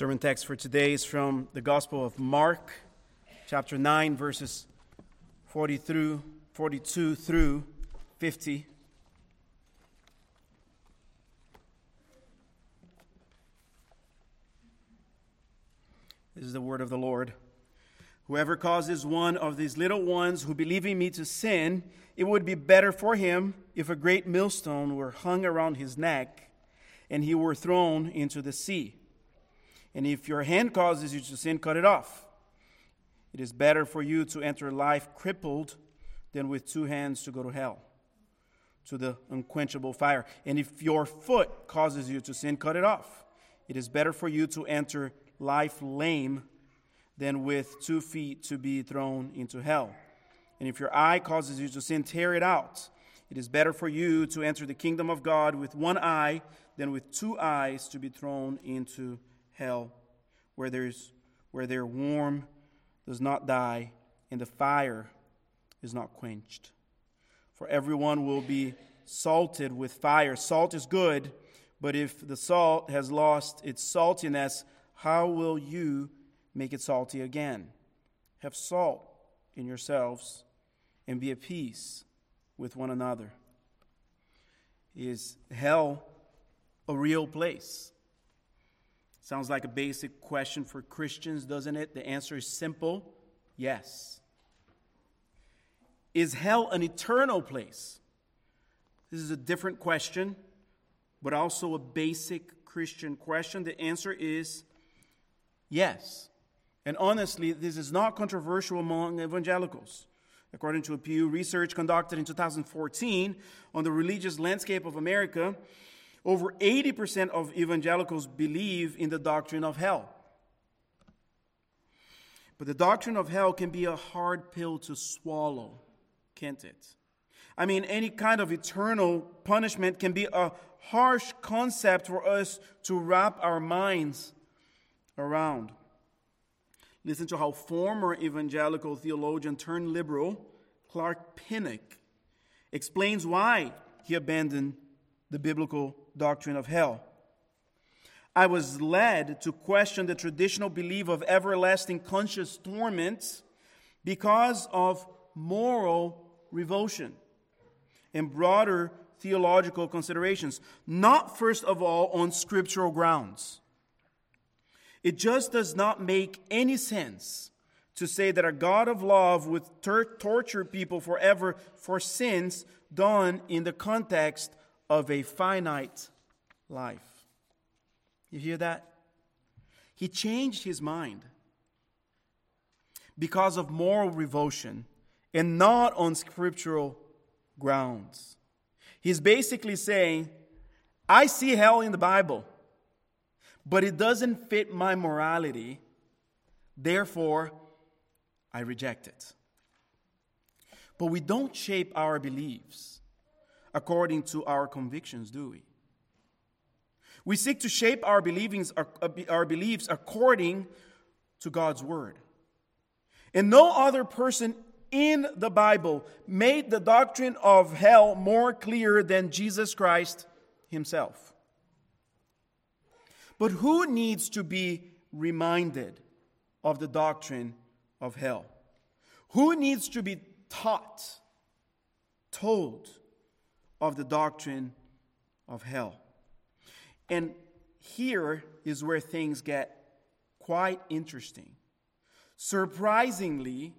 Sermon text for today is from the Gospel of Mark, chapter 9, verses 40 through 42 through 50. This is the word of the Lord. Whoever causes one of these little ones who believe in me to sin, it would be better for him if a great millstone were hung around his neck and he were thrown into the sea. And if your hand causes you to sin, cut it off. It is better for you to enter life crippled than with two hands to go to hell, to the unquenchable fire. And if your foot causes you to sin, cut it off. It is better for you to enter life lame than with two feet to be thrown into hell. And if your eye causes you to sin, tear it out. It is better for you to enter the kingdom of God with one eye than with two eyes to be thrown into hell, where there's where their warm does not die, and the fire is not quenched. For everyone will be salted with fire. Salt is good, but if the salt has lost its saltiness, how will you make it salty again? Have salt in yourselves and be at peace with one another. Is hell a real place? Sounds like a basic question for Christians, doesn't it? The answer is simple yes. Is hell an eternal place? This is a different question, but also a basic Christian question. The answer is yes. And honestly, this is not controversial among evangelicals. According to a Pew research conducted in 2014 on the religious landscape of America, over 80% of evangelicals believe in the doctrine of hell. But the doctrine of hell can be a hard pill to swallow, can't it? I mean, any kind of eternal punishment can be a harsh concept for us to wrap our minds around. Listen to how former evangelical theologian turned liberal Clark Pinnock explains why he abandoned the biblical doctrine of hell. I was led to question the traditional belief of everlasting conscious torment because of moral revulsion and broader theological considerations, not first of all on scriptural grounds. It just does not make any sense to say that a God of love would ter- torture people forever for sins done in the context of a finite life. You hear that? He changed his mind because of moral revulsion and not on scriptural grounds. He's basically saying, I see hell in the Bible, but it doesn't fit my morality. Therefore, I reject it. But we don't shape our beliefs according to our convictions, do we? We seek to shape our, beliefs, uh, uh, our beliefs according to God's Word. And no other person in the Bible made the doctrine of hell more clear than Jesus Christ himself. But who needs to be reminded of the doctrine of hell? Who needs to be taught, told, of the doctrine of hell. And here is where things get quite interesting. Surprisingly,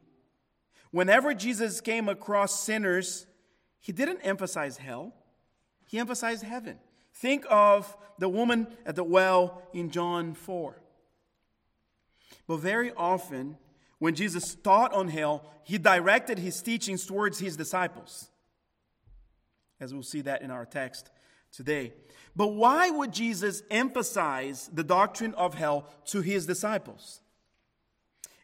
whenever Jesus came across sinners, he didn't emphasize hell, he emphasized heaven. Think of the woman at the well in John 4. But very often, when Jesus taught on hell, he directed his teachings towards his disciples as we'll see that in our text today. But why would Jesus emphasize the doctrine of hell to his disciples?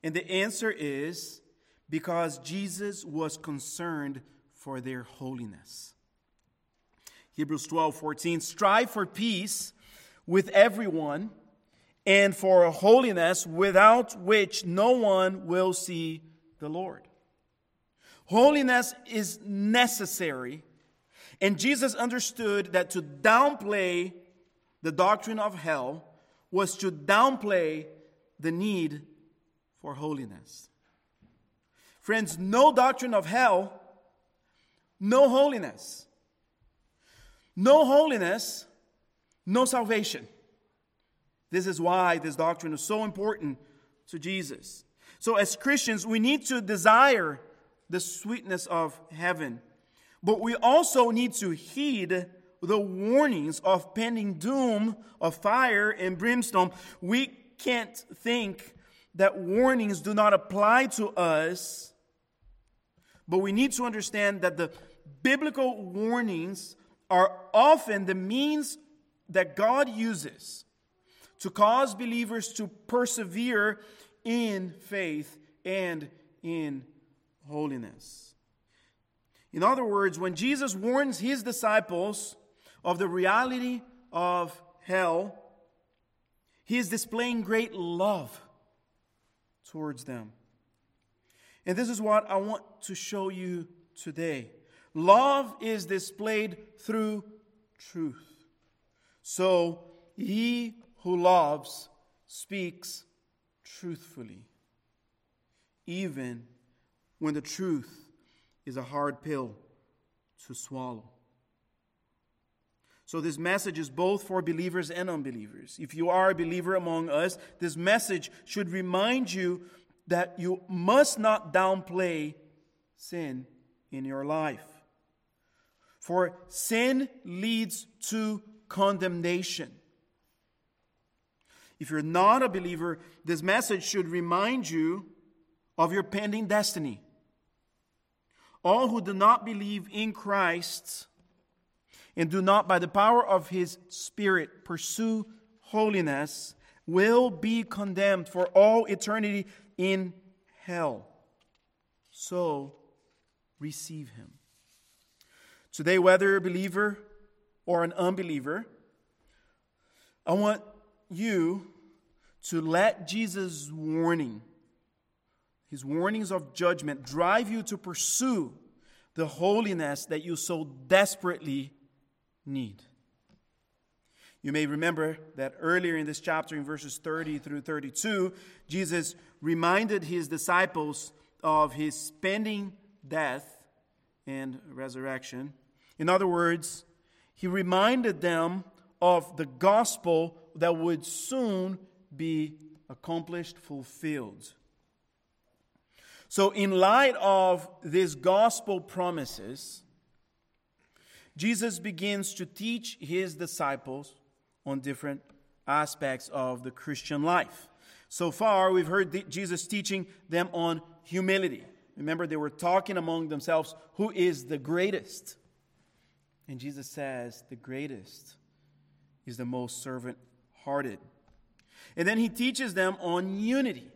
And the answer is because Jesus was concerned for their holiness. Hebrews 12 14, strive for peace with everyone and for holiness without which no one will see the Lord. Holiness is necessary and Jesus understood that to downplay the doctrine of hell was to downplay the need for holiness. Friends, no doctrine of hell, no holiness. No holiness, no salvation. This is why this doctrine is so important to Jesus. So, as Christians, we need to desire the sweetness of heaven, but we also need to heed the warnings of pending doom of fire and brimstone. We can't think that warnings do not apply to us, but we need to understand that the biblical warnings are often the means that God uses to cause believers to persevere in faith and in holiness. In other words, when Jesus warns his disciples of the reality of hell, he is displaying great love towards them. And this is what I want to show you today. Love is displayed through truth. So, he who loves speaks truthfully, even when the truth is a hard pill to swallow. So, this message is both for believers and unbelievers. If you are a believer among us, this message should remind you that you must not downplay sin in your life. For sin leads to condemnation. If you're not a believer, this message should remind you of your pending destiny. All who do not believe in Christ and do not, by the power of his Spirit, pursue holiness will be condemned for all eternity in hell. So, receive him. Today, whether a believer or an unbeliever, I want you to let Jesus' warning, his warnings of judgment, drive you to pursue the holiness that you so desperately need. You may remember that earlier in this chapter, in verses 30 through 32, Jesus reminded his disciples of his spending death and resurrection. In other words, he reminded them of the gospel that would soon be accomplished, fulfilled. So, in light of these gospel promises, Jesus begins to teach his disciples on different aspects of the Christian life. So far, we've heard Jesus teaching them on humility. Remember, they were talking among themselves who is the greatest? And Jesus says, the greatest is the most servant hearted. And then he teaches them on unity.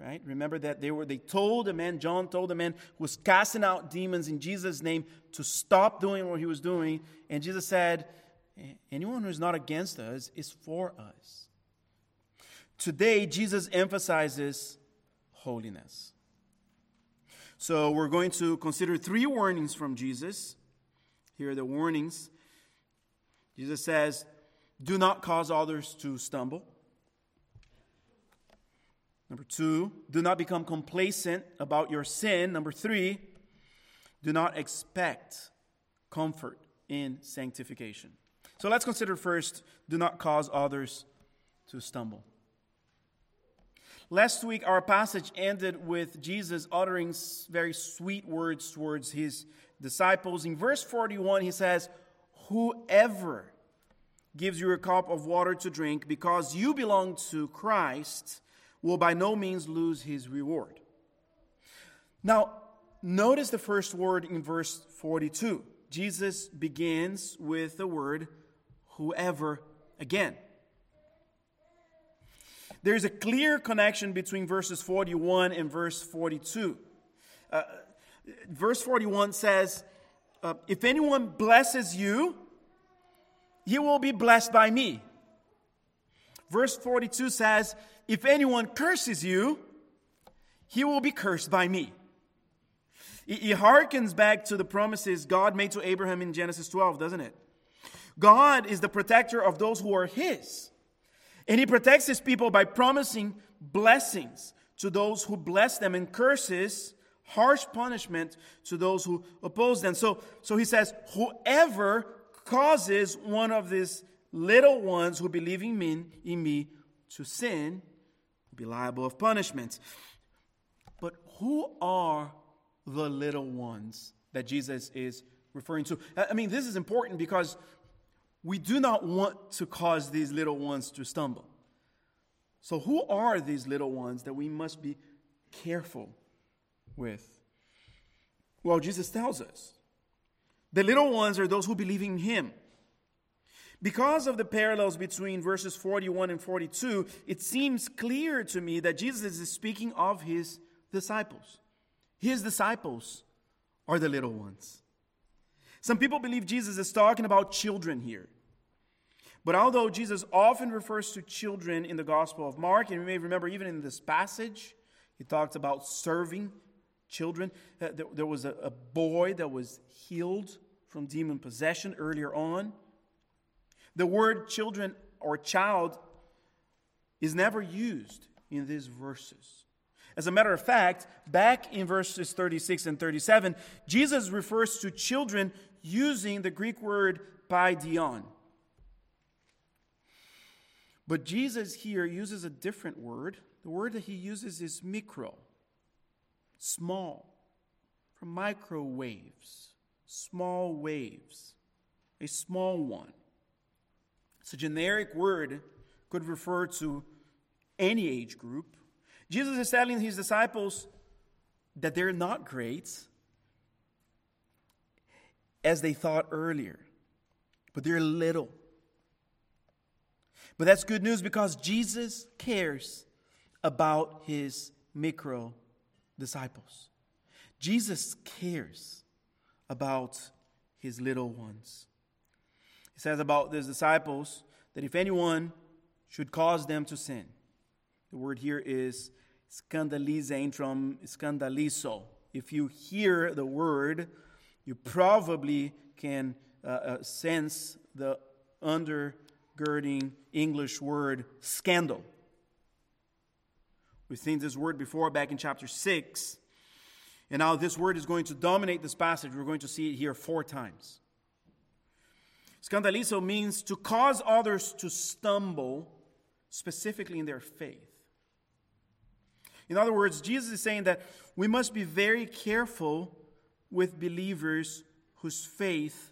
Right? Remember that they were they told a man, John told a man who was casting out demons in Jesus' name to stop doing what he was doing. And Jesus said, Anyone who is not against us is for us. Today, Jesus emphasizes holiness. So we're going to consider three warnings from Jesus. Here are the warnings. Jesus says, Do not cause others to stumble. Number two, do not become complacent about your sin. Number three, do not expect comfort in sanctification. So let's consider first do not cause others to stumble. Last week, our passage ended with Jesus uttering very sweet words towards his disciples. In verse 41, he says, Whoever gives you a cup of water to drink because you belong to Christ will by no means lose his reward. Now, notice the first word in verse 42. Jesus begins with the word whoever again. There's a clear connection between verses 41 and verse 42. Uh, verse 41 says, uh, If anyone blesses you, he will be blessed by me. Verse 42 says, if anyone curses you, he will be cursed by me. It harkens back to the promises God made to Abraham in Genesis 12, doesn't it? God is the protector of those who are his. And he protects his people by promising blessings to those who bless them and curses, harsh punishment to those who oppose them. So, so he says, Whoever causes one of these little ones who believe in me, in me to sin will be liable of punishment. But who are the little ones that Jesus is referring to? I mean, this is important because we do not want to cause these little ones to stumble. So, who are these little ones that we must be careful with? Well, Jesus tells us the little ones are those who believe in Him. Because of the parallels between verses 41 and 42, it seems clear to me that Jesus is speaking of His disciples. His disciples are the little ones. Some people believe Jesus is talking about children here. But although Jesus often refers to children in the Gospel of Mark, and you may remember even in this passage, he talks about serving children. Uh, there was a boy that was healed from demon possession earlier on. The word children or child is never used in these verses. As a matter of fact, back in verses 36 and 37, Jesus refers to children using the Greek word paidion. But Jesus here uses a different word. The word that he uses is micro, small, from microwaves, small waves, a small one. It's a generic word, could refer to any age group. Jesus is telling his disciples that they're not great as they thought earlier, but they're little. But that's good news because Jesus cares about his micro disciples. Jesus cares about his little ones. Says about his disciples that if anyone should cause them to sin, the word here is scandalizein from scandalizo. If you hear the word, you probably can uh, uh, sense the under girding English word scandal. We've seen this word before back in chapter 6. And now this word is going to dominate this passage. We're going to see it here four times. Scandalizo means to cause others to stumble, specifically in their faith. In other words, Jesus is saying that we must be very careful with believers whose faith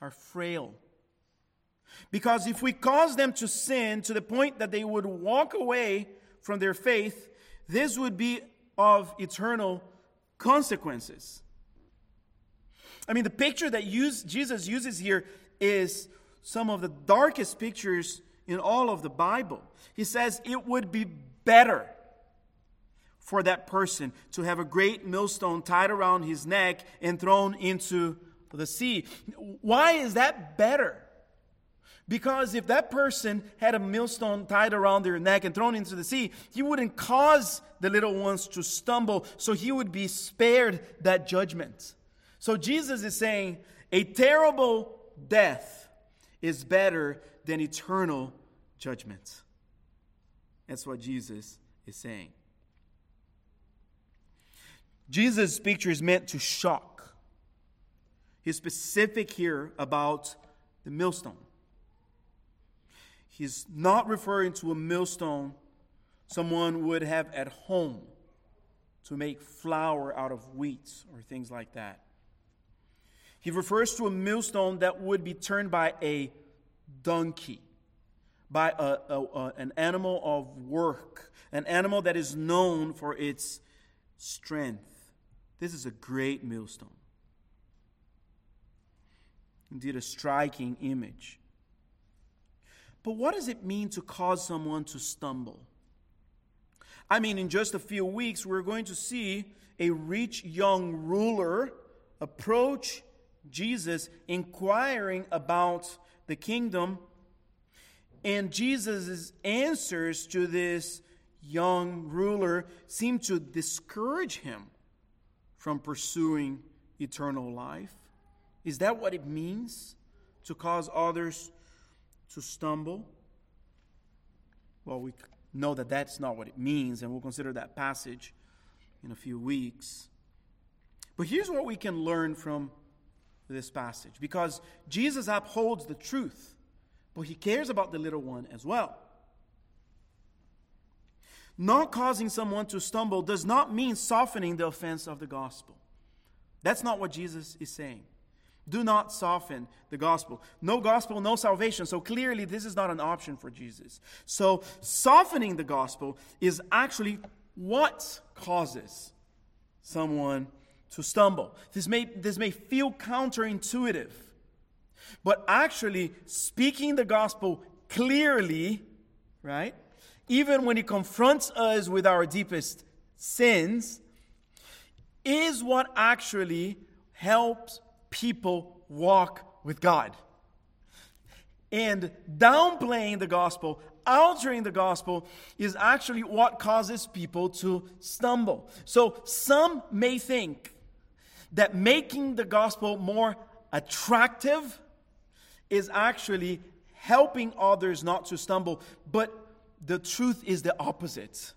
are frail. Because if we cause them to sin to the point that they would walk away from their faith, this would be of eternal consequences. I mean, the picture that use, Jesus uses here is some of the darkest pictures in all of the Bible. He says it would be better for that person to have a great millstone tied around his neck and thrown into the sea. Why is that better? Because if that person had a millstone tied around their neck and thrown into the sea, he wouldn't cause the little ones to stumble, so he would be spared that judgment. So Jesus is saying a terrible death is better than eternal judgment. That's what Jesus is saying. Jesus' picture is meant to shock. He's specific here about the millstone. He's not referring to a millstone someone would have at home to make flour out of wheat or things like that. He refers to a millstone that would be turned by a donkey, by a, a, a, an animal of work, an animal that is known for its strength. This is a great millstone. Indeed, a striking image. But what does it mean to cause someone to stumble? I mean, in just a few weeks, we're going to see a rich young ruler approach Jesus, inquiring about the kingdom. And Jesus' answers to this young ruler seem to discourage him from pursuing eternal life. Is that what it means to cause others to stumble. Well, we know that that's not what it means, and we'll consider that passage in a few weeks. But here's what we can learn from this passage because Jesus upholds the truth, but he cares about the little one as well. Not causing someone to stumble does not mean softening the offense of the gospel. That's not what Jesus is saying. Do not soften the gospel. No gospel, no salvation. So clearly, this is not an option for Jesus. So, softening the gospel is actually what causes someone to stumble. This may, this may feel counterintuitive, but actually, speaking the gospel clearly, right, even when it confronts us with our deepest sins, is what actually helps people walk with God. And downplaying the gospel, altering the gospel, is actually what causes people to stumble. So some may think that making the gospel more attractive is actually helping others not to stumble, but the truth is the opposite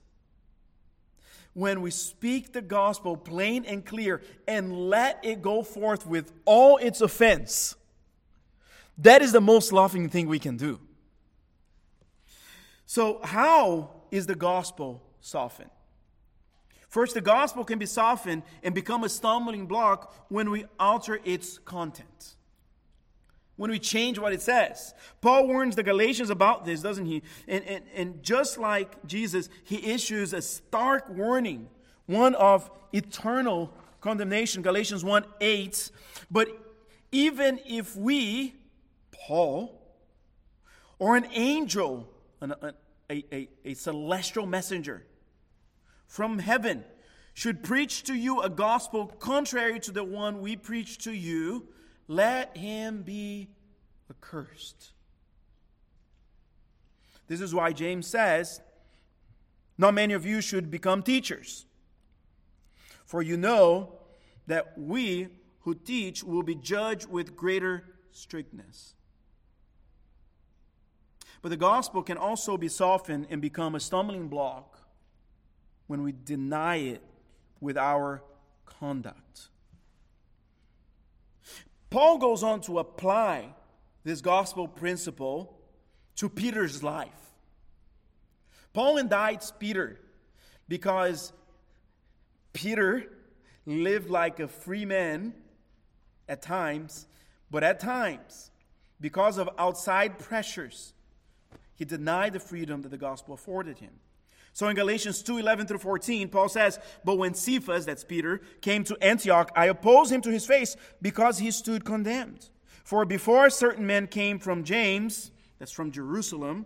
when we speak the gospel plain and clear and let it go forth with all its offense, that is the most loving thing we can do. So, how is the gospel softened? First, the gospel can be softened and become a stumbling block when we alter its content when we change what it says. Paul warns the Galatians about this, doesn't he? And, and, and just like Jesus, he issues a stark warning, one of eternal condemnation, Galatians 1 8. But even if we, Paul, or an angel, an, a, a, a celestial messenger from heaven, should preach to you a gospel contrary to the one we preach to you, let him be accursed. This is why James says, Not many of you should become teachers. For you know that we who teach will be judged with greater strictness. But the gospel can also be softened and become a stumbling block when we deny it with our conduct. Paul goes on to apply this gospel principle to Peter's life. Paul indicts Peter because Peter lived like a free man at times, but at times, because of outside pressures, he denied the freedom that the gospel afforded him. So in Galatians 2 11 through 14, Paul says, But when Cephas, that's Peter, came to Antioch, I opposed him to his face because he stood condemned. For before certain men came from James, that's from Jerusalem,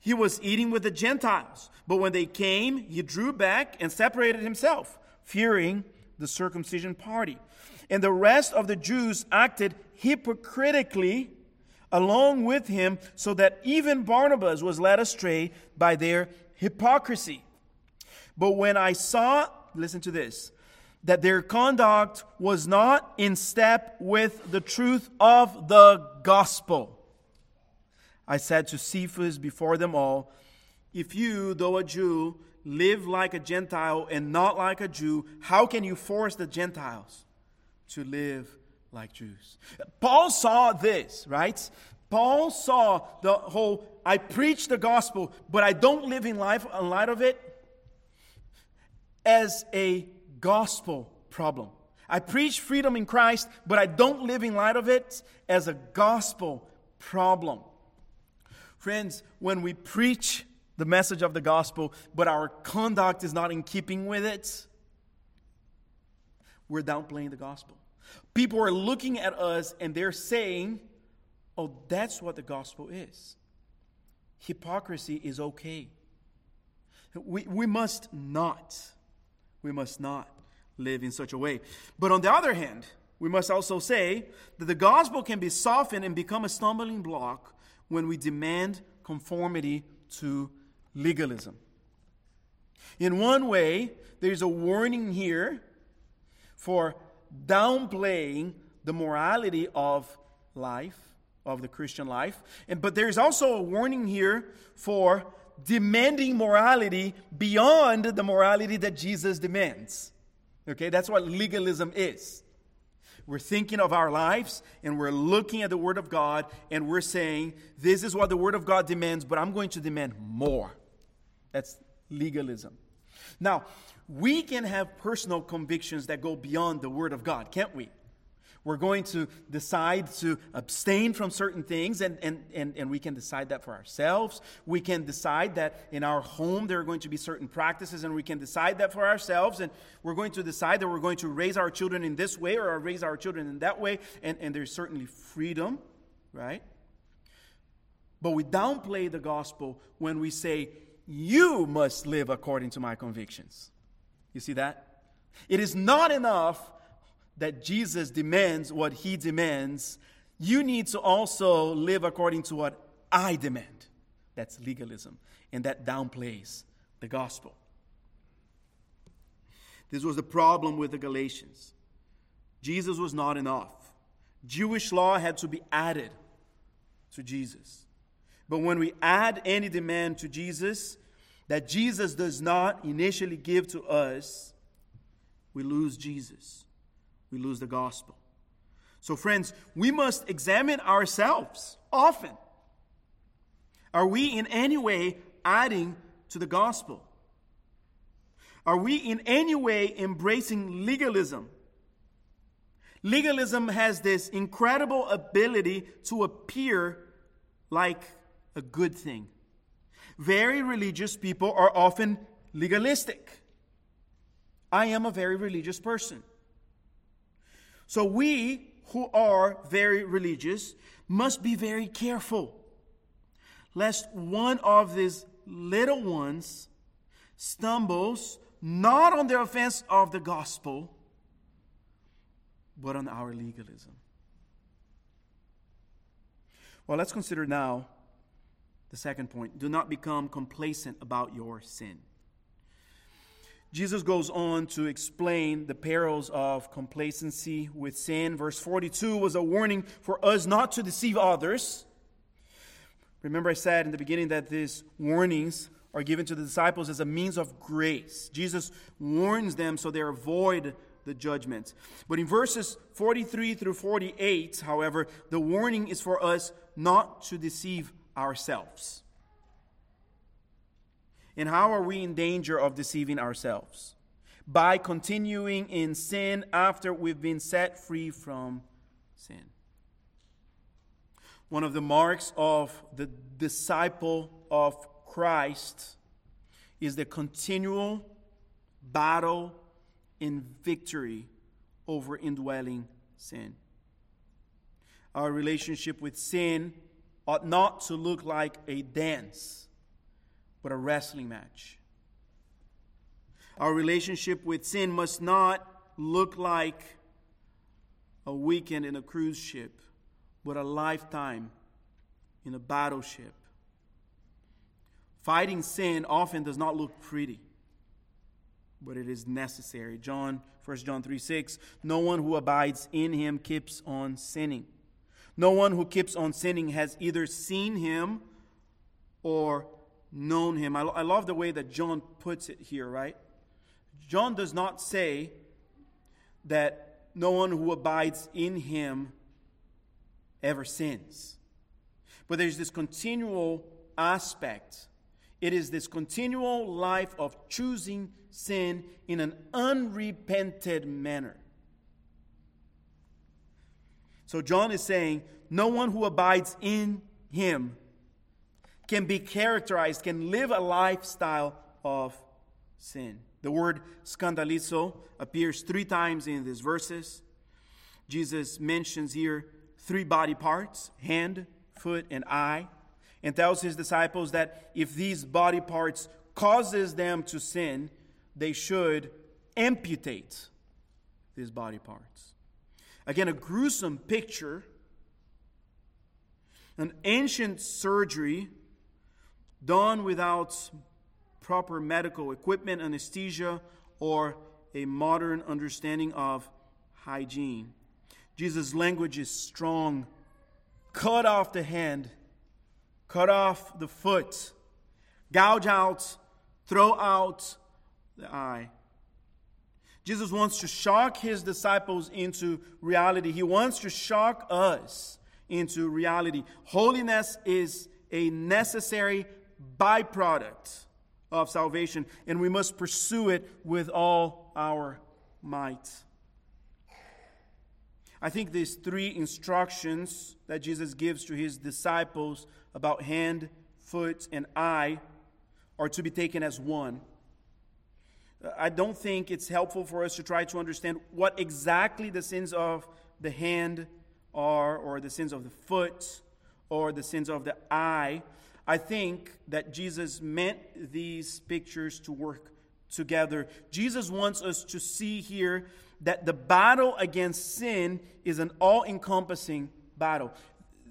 he was eating with the Gentiles. But when they came, he drew back and separated himself, fearing the circumcision party. And the rest of the Jews acted hypocritically along with him, so that even Barnabas was led astray by their hypocrisy. But when I saw, listen to this, that their conduct was not in step with the truth of the gospel, I said to Cephas before them all, If you, though a Jew, live like a Gentile and not like a Jew, how can you force the Gentiles to live like Jews? Paul saw this, right? Paul saw the whole I preach the gospel, but I don't live in life in light of it as a gospel problem. I preach freedom in Christ, but I don't live in light of it as a gospel problem. Friends, when we preach the message of the gospel, but our conduct is not in keeping with it, we're downplaying the gospel. People are looking at us and they're saying, oh, that's what the gospel is hypocrisy is okay. We, we must not, we must not live in such a way. But on the other hand, we must also say that the gospel can be softened and become a stumbling block when we demand conformity to legalism. In one way, there's a warning here for downplaying the morality of life of the Christian life. And, but there's also a warning here for demanding morality beyond the morality that Jesus demands. Okay, that's what legalism is. We're thinking of our lives and we're looking at the Word of God and we're saying, This is what the Word of God demands, but I'm going to demand more. That's legalism. Now, we can have personal convictions that go beyond the Word of God, can't we? We're going to decide to abstain from certain things, and, and, and, and we can decide that for ourselves. We can decide that in our home there are going to be certain practices, and we can decide that for ourselves. And we're going to decide that we're going to raise our children in this way or raise our children in that way, and, and there's certainly freedom, right? But we downplay the gospel when we say, You must live according to my convictions. You see that? It is not enough that Jesus demands what he demands, you need to also live according to what I demand. That's legalism, and that downplays the gospel. This was the problem with the Galatians. Jesus was not enough. Jewish law had to be added to Jesus. But when we add any demand to Jesus that Jesus does not initially give to us, we lose Jesus we lose the gospel. So, friends, we must examine ourselves often. Are we in any way adding to the gospel? Are we in any way embracing legalism? Legalism has this incredible ability to appear like a good thing. Very religious people are often legalistic. I am a very religious person. So we who are very religious must be very careful lest one of these little ones stumbles not on the offense of the gospel, but on our legalism. Well, let's consider now the second point. Do not become complacent about your sin. Jesus goes on to explain the perils of complacency with sin. Verse 42 was a warning for us not to deceive others. Remember, I said in the beginning that these warnings are given to the disciples as a means of grace. Jesus warns them so they avoid the judgment. But in verses 43 through 48, however, the warning is for us not to deceive ourselves. And how are we in danger of deceiving ourselves? By continuing in sin after we've been set free from sin. One of the marks of the disciple of Christ is the continual battle in victory over indwelling sin. Our relationship with sin ought not to look like a dance but a wrestling match. Our relationship with sin must not look like a weekend in a cruise ship, but a lifetime in a battleship. Fighting sin often does not look pretty, but it is necessary. John, 1 John 3 6, no one who abides in him keeps on sinning. No one who keeps on sinning has either seen him or known him. I, I love the way that John puts it here, right? John does not say that no one who abides in him ever sins. But there's this continual aspect. It is this continual life of choosing sin in an unrepented manner. So John is saying, no one who abides in him can be characterized, can live a lifestyle of sin. The word scandalizo appears three times in these verses. Jesus mentions here three body parts hand, foot, and eye, and tells his disciples that if these body parts causes them to sin, they should amputate these body parts. Again, a gruesome picture, an ancient surgery done without proper medical equipment, anesthesia, or a modern understanding of hygiene. Jesus' language is strong. Cut off the hand, cut off the foot, gouge out, throw out the eye. Jesus wants to shock his disciples into reality. He wants to shock us into reality. Holiness is a necessary byproduct of salvation, and we must pursue it with all our might. I think these three instructions that Jesus gives to his disciples about hand, foot, and eye are to be taken as one. I don't think it's helpful for us to try to understand what exactly the sins of the hand are, or the sins of the foot, or the sins of the eye. I think that Jesus meant these pictures to work together. Jesus wants us to see here that the battle against sin is an all encompassing battle.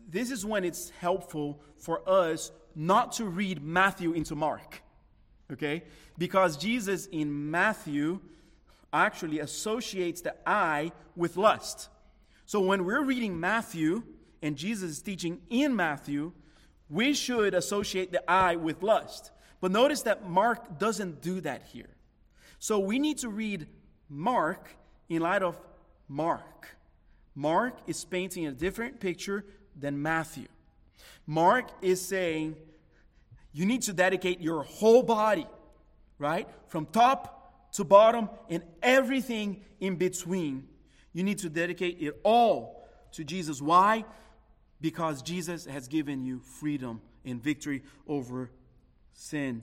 This is when it's helpful for us not to read Matthew into Mark, okay? Because Jesus in Matthew actually associates the eye with lust. So when we're reading Matthew and Jesus is teaching in Matthew, we should associate the eye with lust. But notice that Mark doesn't do that here. So we need to read Mark in light of Mark. Mark is painting a different picture than Matthew. Mark is saying you need to dedicate your whole body, right? From top to bottom and everything in between. You need to dedicate it all to Jesus. Why? Because Jesus has given you freedom and victory over sin.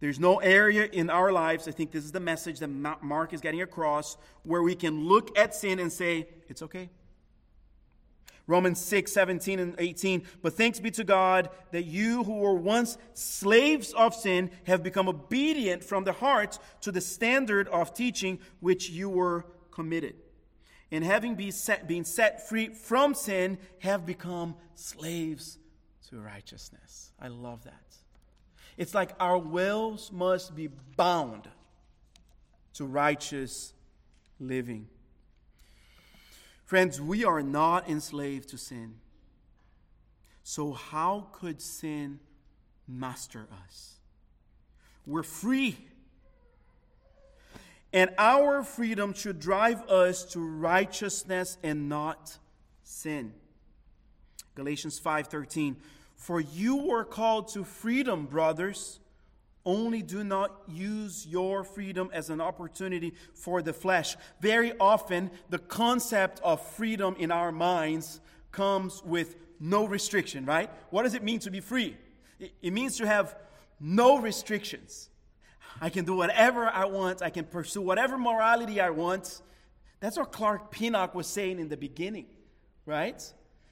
There's no area in our lives, I think this is the message that Mark is getting across, where we can look at sin and say, it's okay. Romans 6, 17 and 18. But thanks be to God that you who were once slaves of sin have become obedient from the heart to the standard of teaching which you were committed and having been set, been set free from sin, have become slaves to righteousness. I love that. It's like our wills must be bound to righteous living. Friends, we are not enslaved to sin. So, how could sin master us? We're free and our freedom should drive us to righteousness and not sin. Galatians 5:13 For you were called to freedom, brothers. Only do not use your freedom as an opportunity for the flesh. Very often, the concept of freedom in our minds comes with no restriction, right? What does it mean to be free? It means to have no restrictions. I can do whatever I want. I can pursue whatever morality I want. That's what Clark Pinnock was saying in the beginning, right?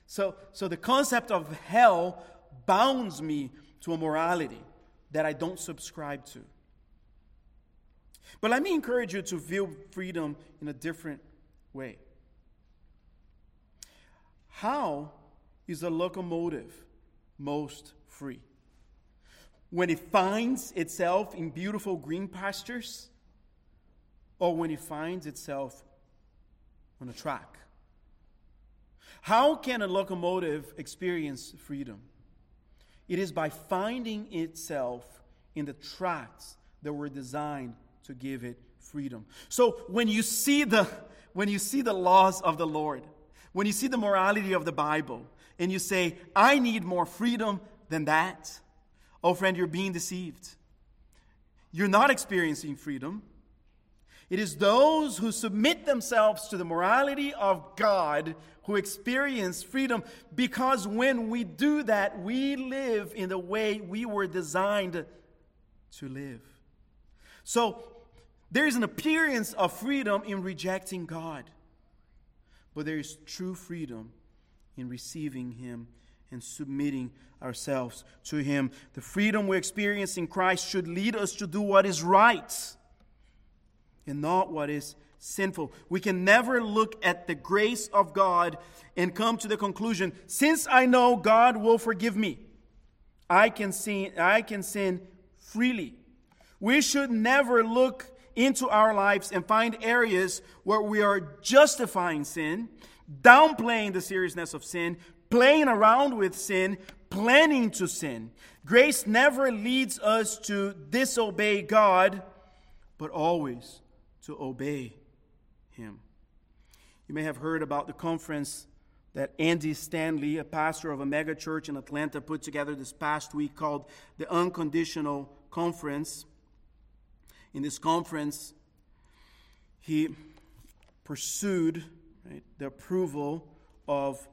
So, so the concept of hell bounds me to a morality that I don't subscribe to. But let me encourage you to view freedom in a different way. How is a locomotive most free? When it finds itself in beautiful green pastures or when it finds itself on a track? How can a locomotive experience freedom? It is by finding itself in the tracks that were designed to give it freedom. So when you see the when you see the laws of the Lord, when you see the morality of the Bible, and you say, I need more freedom than that, Oh, friend, you're being deceived. You're not experiencing freedom. It is those who submit themselves to the morality of God who experience freedom because when we do that, we live in the way we were designed to live. So, there is an appearance of freedom in rejecting God, but there is true freedom in receiving Him and submitting ourselves to Him. The freedom we experience in Christ should lead us to do what is right and not what is sinful. We can never look at the grace of God and come to the conclusion since I know God will forgive me, I can sin, I can sin freely. We should never look into our lives and find areas where we are justifying sin, downplaying the seriousness of sin, playing around with sin, planning to sin. Grace never leads us to disobey God, but always to obey Him. You may have heard about the conference that Andy Stanley, a pastor of a mega church in Atlanta, put together this past week called the Unconditional Conference. In this conference, he pursued right, the approval of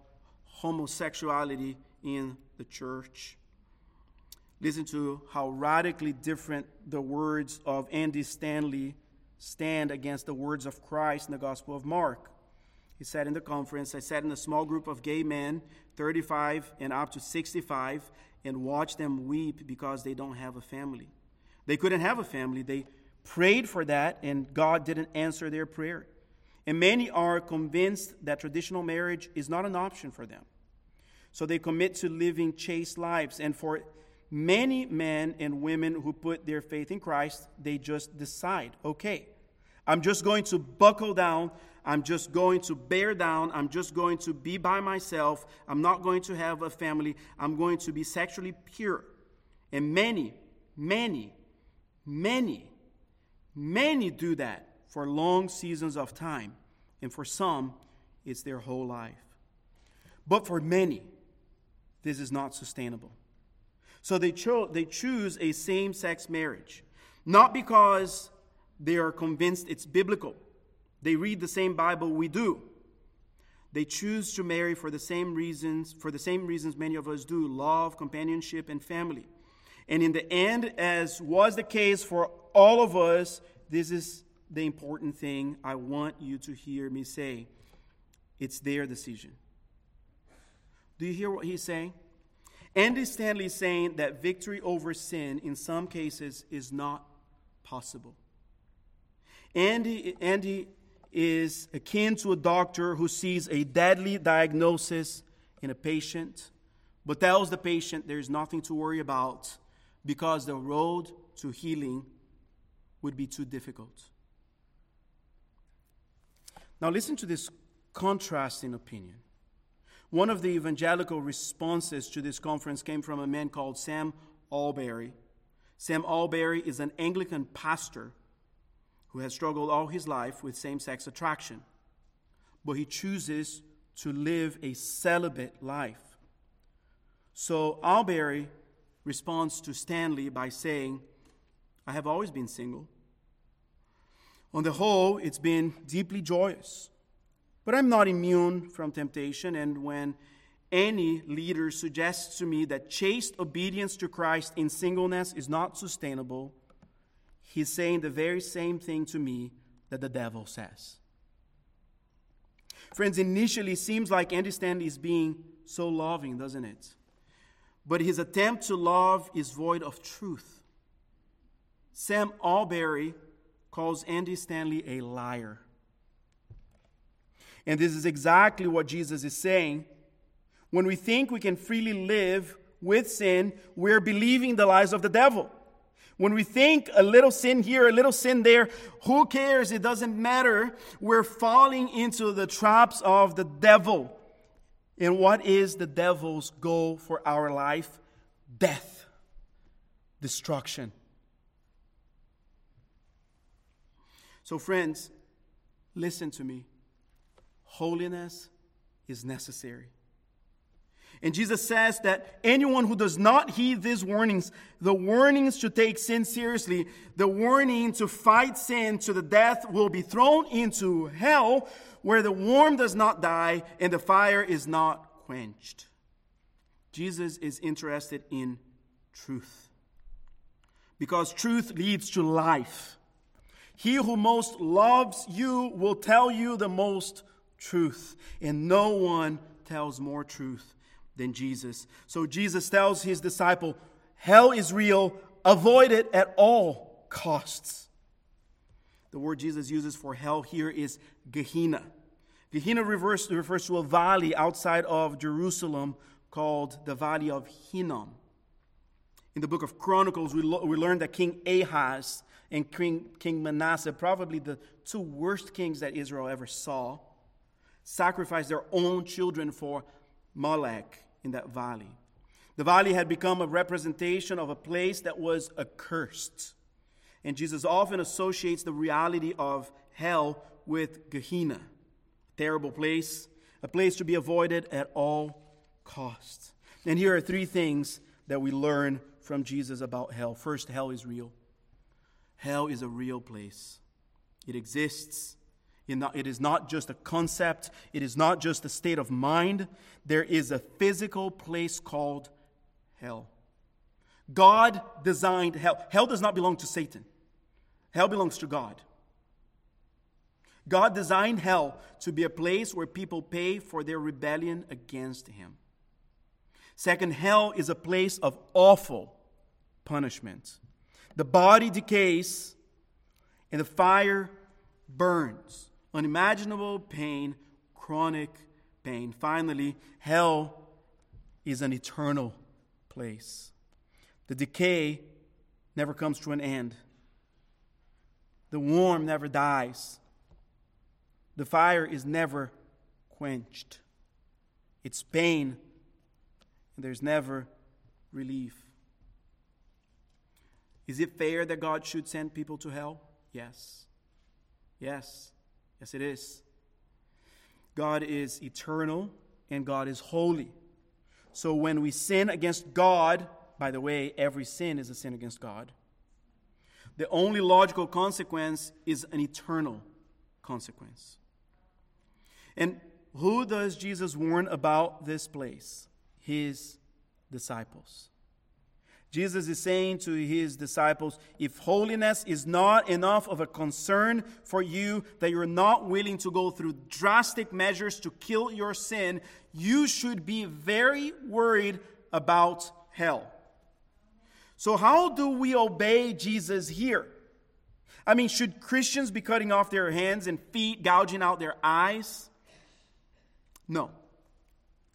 homosexuality in the church. Listen to how radically different the words of Andy Stanley stand against the words of Christ in the Gospel of Mark. He said in the conference, I sat in a small group of gay men, 35 and up to 65, and watched them weep because they don't have a family. They couldn't have a family. They prayed for that, and God didn't answer their prayer. And many are convinced that traditional marriage is not an option for them. So they commit to living chaste lives. And for many men and women who put their faith in Christ, they just decide, okay, I'm just going to buckle down. I'm just going to bear down. I'm just going to be by myself. I'm not going to have a family. I'm going to be sexually pure. And many, many, many, many do that for long seasons of time. And for some, it's their whole life. But for many, this is not sustainable. So they, cho- they choose a same sex marriage, not because they are convinced it's biblical. They read the same Bible we do. They choose to marry for the same reasons, for the same reasons many of us do love, companionship, and family. And in the end, as was the case for all of us, this is the important thing I want you to hear me say. It's their decision. Do you hear what he's saying? Andy Stanley is saying that victory over sin in some cases is not possible. Andy, Andy is akin to a doctor who sees a deadly diagnosis in a patient, but tells the patient there's nothing to worry about because the road to healing would be too difficult. Now, listen to this contrasting opinion. One of the evangelical responses to this conference came from a man called Sam Allberry. Sam Allberry is an Anglican pastor who has struggled all his life with same sex attraction, but he chooses to live a celibate life. So Allberry responds to Stanley by saying, I have always been single. On the whole, it's been deeply joyous. But I'm not immune from temptation, and when any leader suggests to me that chaste obedience to Christ in singleness is not sustainable, he's saying the very same thing to me that the devil says. Friends, initially seems like Andy Stanley is being so loving, doesn't it? But his attempt to love is void of truth. Sam Allberry calls Andy Stanley a liar. And this is exactly what Jesus is saying. When we think we can freely live with sin, we're believing the lies of the devil. When we think a little sin here, a little sin there, who cares? It doesn't matter. We're falling into the traps of the devil. And what is the devil's goal for our life? Death, destruction. So, friends, listen to me holiness is necessary. And Jesus says that anyone who does not heed these warnings, the warnings to take sin seriously, the warning to fight sin to the death, will be thrown into hell where the worm does not die and the fire is not quenched. Jesus is interested in truth because truth leads to life. He who most loves you will tell you the most truth, and no one tells more truth than Jesus. So Jesus tells his disciple, Hell is real, avoid it at all costs. The word Jesus uses for hell here is Gehenna. Gehenna refers, refers to a valley outside of Jerusalem called the Valley of Hinnom. In the book of Chronicles, we, lo- we learn that King Ahaz and King, King Manasseh, probably the two worst kings that Israel ever saw, sacrificed their own children for Molech in that valley. The valley had become a representation of a place that was accursed. And Jesus often associates the reality of hell with Gehenna, a terrible place, a place to be avoided at all costs. And here are three things that we learn from Jesus about hell. First, hell is real. Hell is a real place. It exists. It is not just a concept, it is not just a state of mind. There is a physical place called hell. God designed hell. Hell does not belong to Satan, hell belongs to God. God designed hell to be a place where people pay for their rebellion against Him. Second, hell is a place of awful punishment. The body decays and the fire burns. Unimaginable pain, chronic pain. Finally, hell is an eternal place. The decay never comes to an end. The warm never dies. The fire is never quenched. It's pain, and there's never relief. Is it fair that God should send people to hell? Yes. Yes. Yes, it is. God is eternal and God is holy. So when we sin against God, by the way, every sin is a sin against God. The only logical consequence is an eternal consequence. And who does Jesus warn about this place? His disciples. Jesus is saying to his disciples, if holiness is not enough of a concern for you, that you're not willing to go through drastic measures to kill your sin, you should be very worried about hell. So, how do we obey Jesus here? I mean, should Christians be cutting off their hands and feet, gouging out their eyes? No.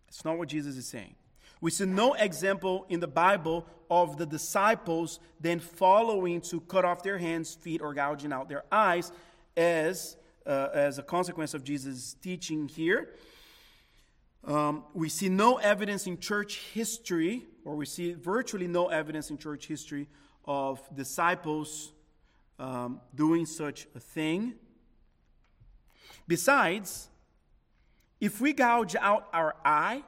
It's not what Jesus is saying. We see no example in the Bible of the disciples then following to cut off their hands, feet, or gouging out their eyes as, uh, as a consequence of Jesus' teaching here. Um, we see no evidence in church history, or we see virtually no evidence in church history of disciples um, doing such a thing. Besides, if we gouge out our eye,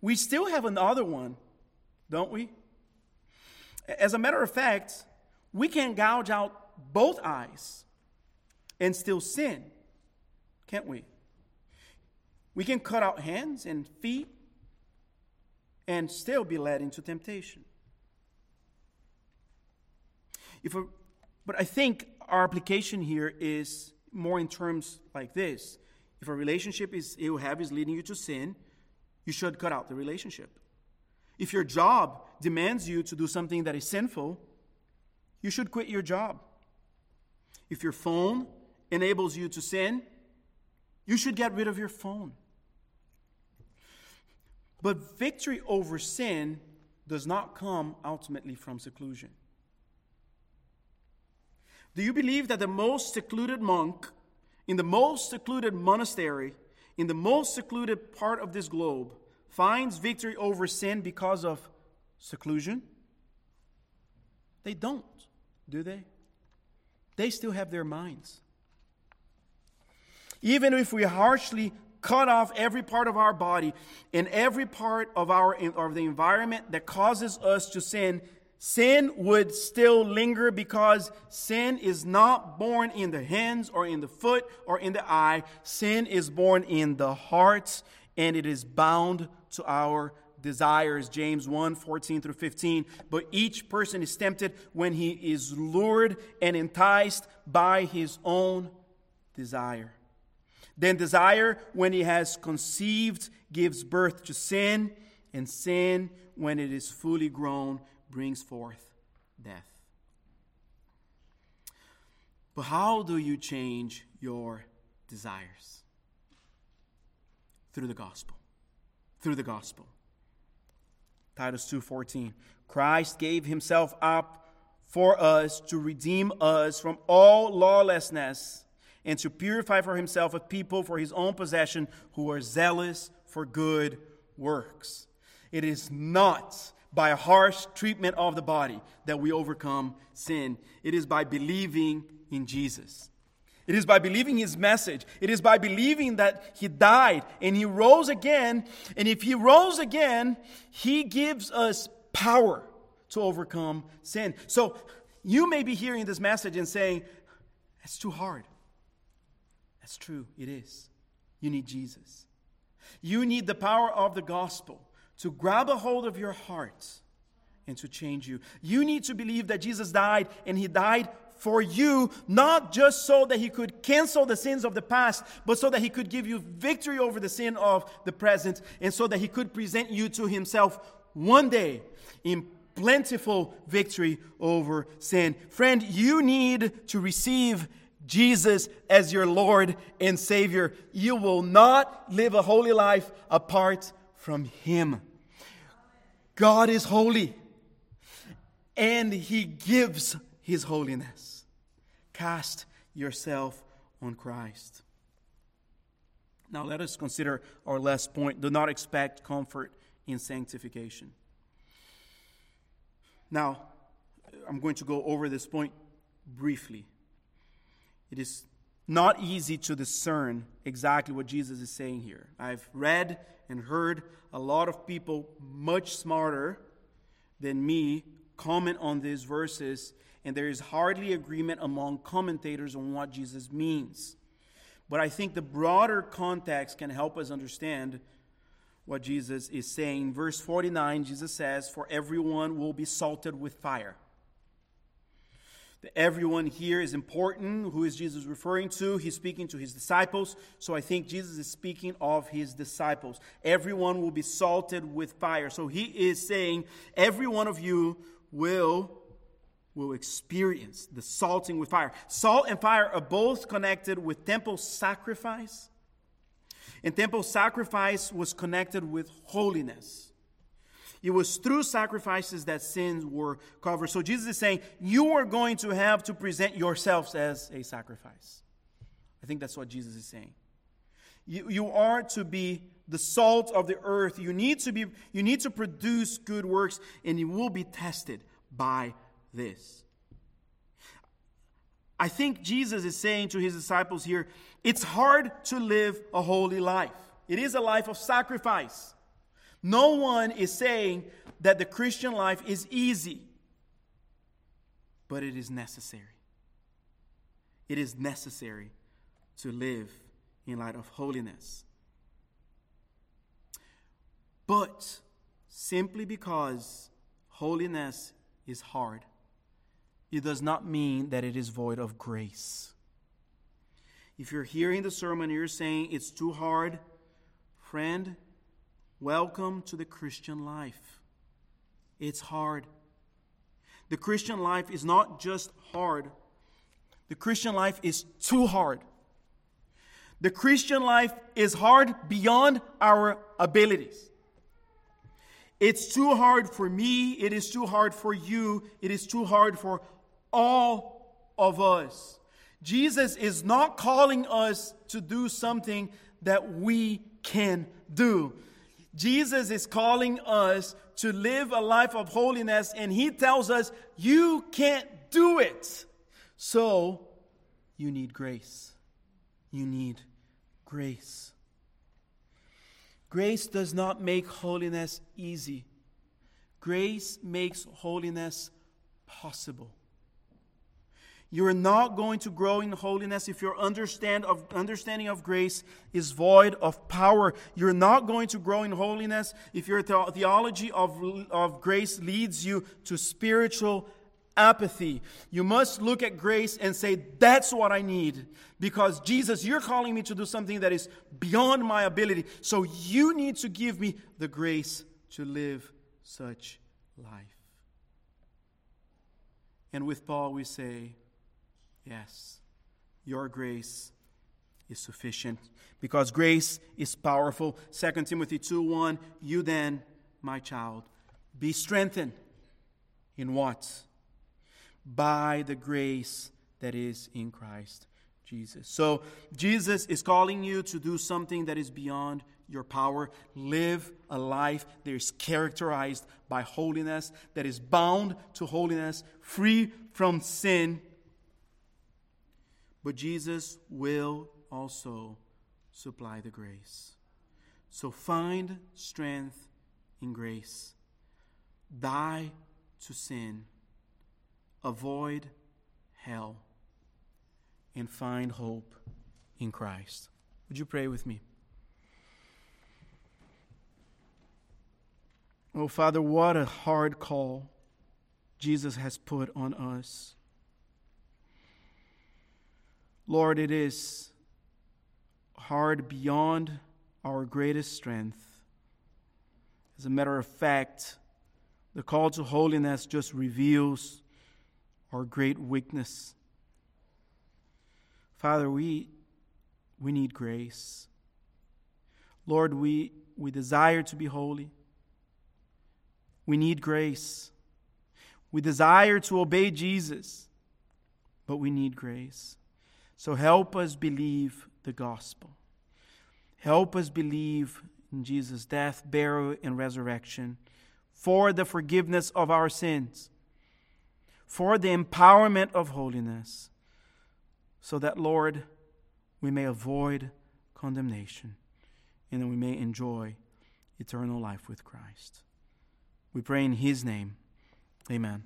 we still have another one, don't we? As a matter of fact, we can gouge out both eyes and still sin, can't we? We can cut out hands and feet and still be led into temptation. If a, but I think our application here is more in terms like this. If a relationship is you have is leading you to sin, you should cut out the relationship. If your job demands you to do something that is sinful, you should quit your job. If your phone enables you to sin, you should get rid of your phone. But victory over sin does not come ultimately from seclusion. Do you believe that the most secluded monk in the most secluded monastery in the most secluded part of this globe finds victory over sin because of seclusion? They don't, do they? They still have their minds. Even if we harshly cut off every part of our body and every part of our of the environment that causes us to sin, sin would still linger because sin is not born in the hands or in the foot or in the eye. Sin is born in the heart and it is bound to our desires. James 1 14 through 15. But each person is tempted when he is lured and enticed by his own desire. Then desire, when he has conceived, gives birth to sin, and sin, when it is fully grown, brings forth death. But how do you change your desires? Through the gospel. Through the gospel. Titus 2:14 Christ gave himself up for us to redeem us from all lawlessness and to purify for himself a people for his own possession who are zealous for good works. It is not by harsh treatment of the body that we overcome sin. It is by believing in Jesus. It is by believing his message. It is by believing that he died and he rose again. And if he rose again, he gives us power to overcome sin. So you may be hearing this message and saying, That's too hard. That's true, it is. You need Jesus. You need the power of the gospel to grab a hold of your heart and to change you. You need to believe that Jesus died and he died for you, not just so that he could cancel the sins of the past, but so that he could give you victory over the sin of the present, and so that he could present you to himself one day in plentiful victory over sin. Friend, you need to receive Jesus as your Lord and Savior. You will not live a holy life apart from Him. God is holy, and He gives His holiness. Cast yourself on Christ. Now, let us consider our last point. Do not expect comfort in sanctification. Now, I'm going to go over this point briefly. It is not easy to discern exactly what Jesus is saying here. I've read and heard a lot of people much smarter than me comment on these verses, and there is hardly agreement among commentators on what Jesus means. But I think the broader context can help us understand what Jesus is saying. Verse 49, Jesus says, For everyone will be salted with fire. The everyone here is important. Who is Jesus referring to? He's speaking to his disciples. So I think Jesus is speaking of his disciples. Everyone will be salted with fire. So he is saying, every one of you will, will experience the salting with fire. Salt and fire are both connected with temple sacrifice. And temple sacrifice was connected with holiness. It was through sacrifices that sins were covered. So Jesus is saying, You are going to have to present yourselves as a sacrifice. I think that's what Jesus is saying. You, you are to be the salt of the earth. You need to be you need to produce good works, and you will be tested by this. I think Jesus is saying to his disciples here, it's hard to live a holy life. It is a life of sacrifice. No one is saying that the Christian life is easy, but it is necessary. It is necessary to live in light of holiness. But simply because holiness is hard, it does not mean that it is void of grace. If you're hearing the sermon and you're saying it's too hard, friend, Welcome to the Christian life. It's hard. The Christian life is not just hard, the Christian life is too hard. The Christian life is hard beyond our abilities. It's too hard for me, it is too hard for you, it is too hard for all of us. Jesus is not calling us to do something that we can do. Jesus is calling us to live a life of holiness, and He tells us, You can't do it. So, you need grace. You need grace. Grace does not make holiness easy, grace makes holiness possible. You're not going to grow in holiness if your understand of, understanding of grace is void of power. You're not going to grow in holiness if your the- theology of, of grace leads you to spiritual apathy. You must look at grace and say, That's what I need. Because Jesus, you're calling me to do something that is beyond my ability. So you need to give me the grace to live such life. And with Paul, we say, Yes, your grace is sufficient because grace is powerful. 2 Timothy 2 1, you then, my child, be strengthened in what? By the grace that is in Christ Jesus. So, Jesus is calling you to do something that is beyond your power. Live a life that is characterized by holiness, that is bound to holiness, free from sin. But Jesus will also supply the grace. So find strength in grace. Die to sin. Avoid hell. And find hope in Christ. Would you pray with me? Oh, Father, what a hard call Jesus has put on us. Lord, it is hard beyond our greatest strength. As a matter of fact, the call to holiness just reveals our great weakness. Father, we, we need grace. Lord, we, we desire to be holy. We need grace. We desire to obey Jesus, but we need grace. So help us believe the gospel. Help us believe in Jesus' death, burial, and resurrection for the forgiveness of our sins, for the empowerment of holiness, so that, Lord, we may avoid condemnation and that we may enjoy eternal life with Christ. We pray in His name. Amen.